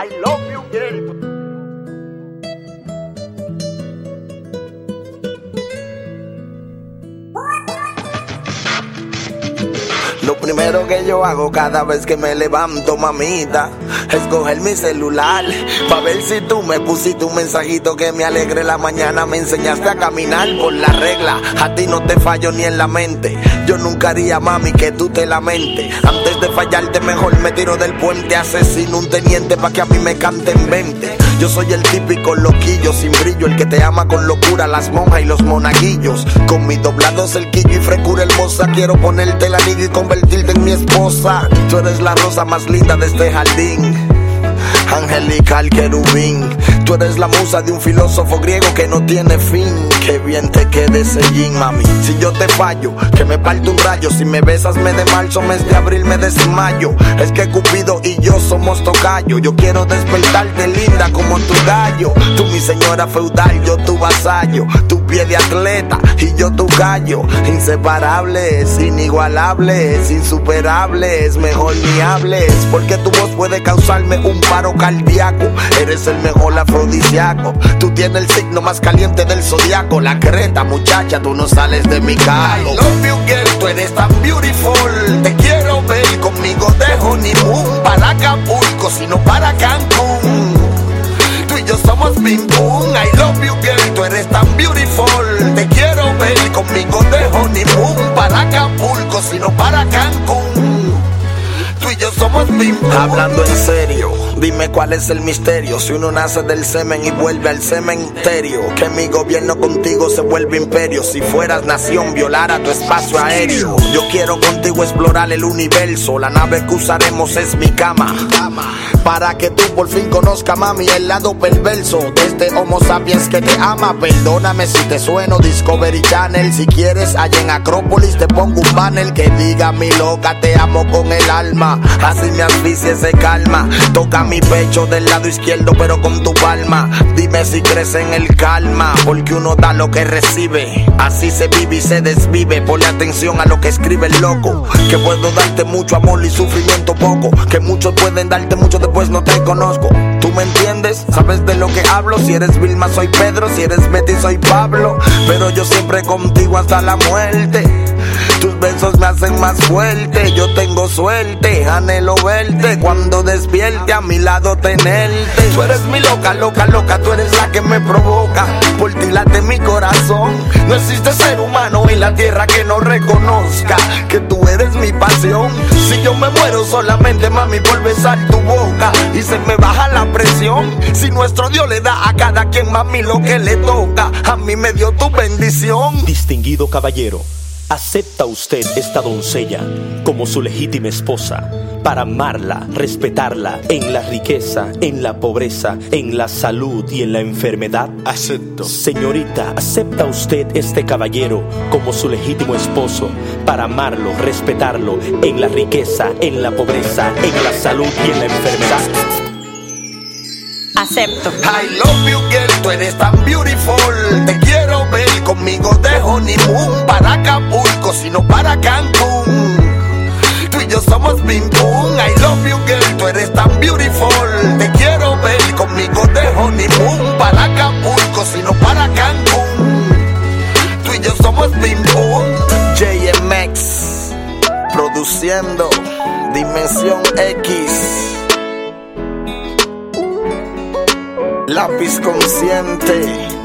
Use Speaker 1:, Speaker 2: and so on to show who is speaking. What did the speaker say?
Speaker 1: I love you, girl.
Speaker 2: Lo primero que yo hago cada vez que me levanto, mamita, es coger mi celular para ver si tú me pusiste un mensajito que me alegre la mañana. Me enseñaste a caminar por la regla. A ti no te fallo ni en la mente. Yo nunca haría, mami, que tú te lamentes. Antes de fallarte, mejor me tiro del puente. Asesino un teniente para que a mí me canten 20. Yo soy el típico loquillo sin brillo, el que te ama con locura, las monjas y los monaguillos. Con mis doblados, el quillo y frecura hermosa, quiero ponerte el anillo y convertirte en mi esposa. Tú eres la rosa más linda de este jardín angelical querubín. Tú eres la musa de un filósofo griego que no tiene fin. Qué bien te quede ese jean, mami. Si yo te fallo, que me parte un rayo. Si me besas, me de marzo, mes de abril, me desmayo. Es que Cupido y yo somos tocayo. Yo quiero despertarte linda como tu gallo. Tú mi señora feudal, yo tu vasallo. Tu pie de atleta y yo tu gallo. Inseparables, inigualables, insuperables. Mejor ni hables, porque tu voz puede causarme un paro cardíaco. Eres el mejor afrodisíaco. Tú tienes el signo más caliente del zodiaco. La creta, muchacha, tú no sales de mi carro. I love you, girl, tú eres tan beautiful. Te quiero ver conmigo de honeymoon. Para Acapulco, sino para Cancún. Somos ping pong. I love you, girl, tú eres tan beautiful. Te quiero ver conmigo de honeymoon. Para Acapulco, sino para Cancún. Tú y yo somos ping pong. Hablando en serio, dime cuál es el misterio. Si uno nace del semen y vuelve al cementerio, que mi gobierno contigo se vuelve imperio. Si fueras nación, violara tu espacio aéreo. Yo quiero contigo explorar el universo. La nave que usaremos es mi cama. Para que tú por fin conozca, mami, el lado perverso de este Homo sapiens que te ama. Perdóname si te sueno Discovery Channel. Si quieres, allá en Acrópolis te pongo un panel que diga mi loca, te amo con el alma. Así me asfixia se calma. Toca mi pecho del lado izquierdo, pero con tu palma. Dime si crees en el calma, porque uno da lo que recibe. Así se vive y se desvive. Ponle atención a lo que escribe el loco. Que puedo darte mucho amor y sufrimiento poco. Que muchos pueden darte mucho, después no te conozco. ¿Tú me entiendes? ¿Sabes de lo que hablo? Si eres Vilma, soy Pedro. Si eres Betty, soy Pablo. Pero yo siempre contigo hasta la muerte. Tus besos me hacen más fuerte. Yo tengo suerte, anhelo verte. Cuando despierte a mi lado tenerte. Tú eres mi loca, loca, loca. Tú eres la que me provoca. Por ti late mi corazón. No existe ser humano en la tierra que no reconozca que tú eres mi pasión. Si yo me muero solamente, mami, por besar tu boca. Y se me baja la presión. Si nuestro Dios le da a cada quien, mami, lo que le toca. A mí me dio tu bendición.
Speaker 3: Distinguido caballero, ¿acepta usted esta doncella como su legítima esposa para amarla, respetarla en la riqueza, en la pobreza, en la salud y en la enfermedad?
Speaker 4: Acepto.
Speaker 3: Señorita, ¿acepta usted este caballero como su legítimo esposo para amarlo, respetarlo en la riqueza, en la pobreza, en la salud y en la enfermedad?
Speaker 5: Acepto.
Speaker 2: I love you, girl, tú eres tan beautiful. Te quiero ver conmigo de honeymoon para Acapulco, sino para Cancún. Tú y yo somos ping pong. I love you, girl, tú eres tan beautiful. Te quiero ver conmigo de honeymoon para Acapulco, sino para Cancún. Tú y yo somos ping pong. JMX produciendo Dimensión X. Lápiz consciente.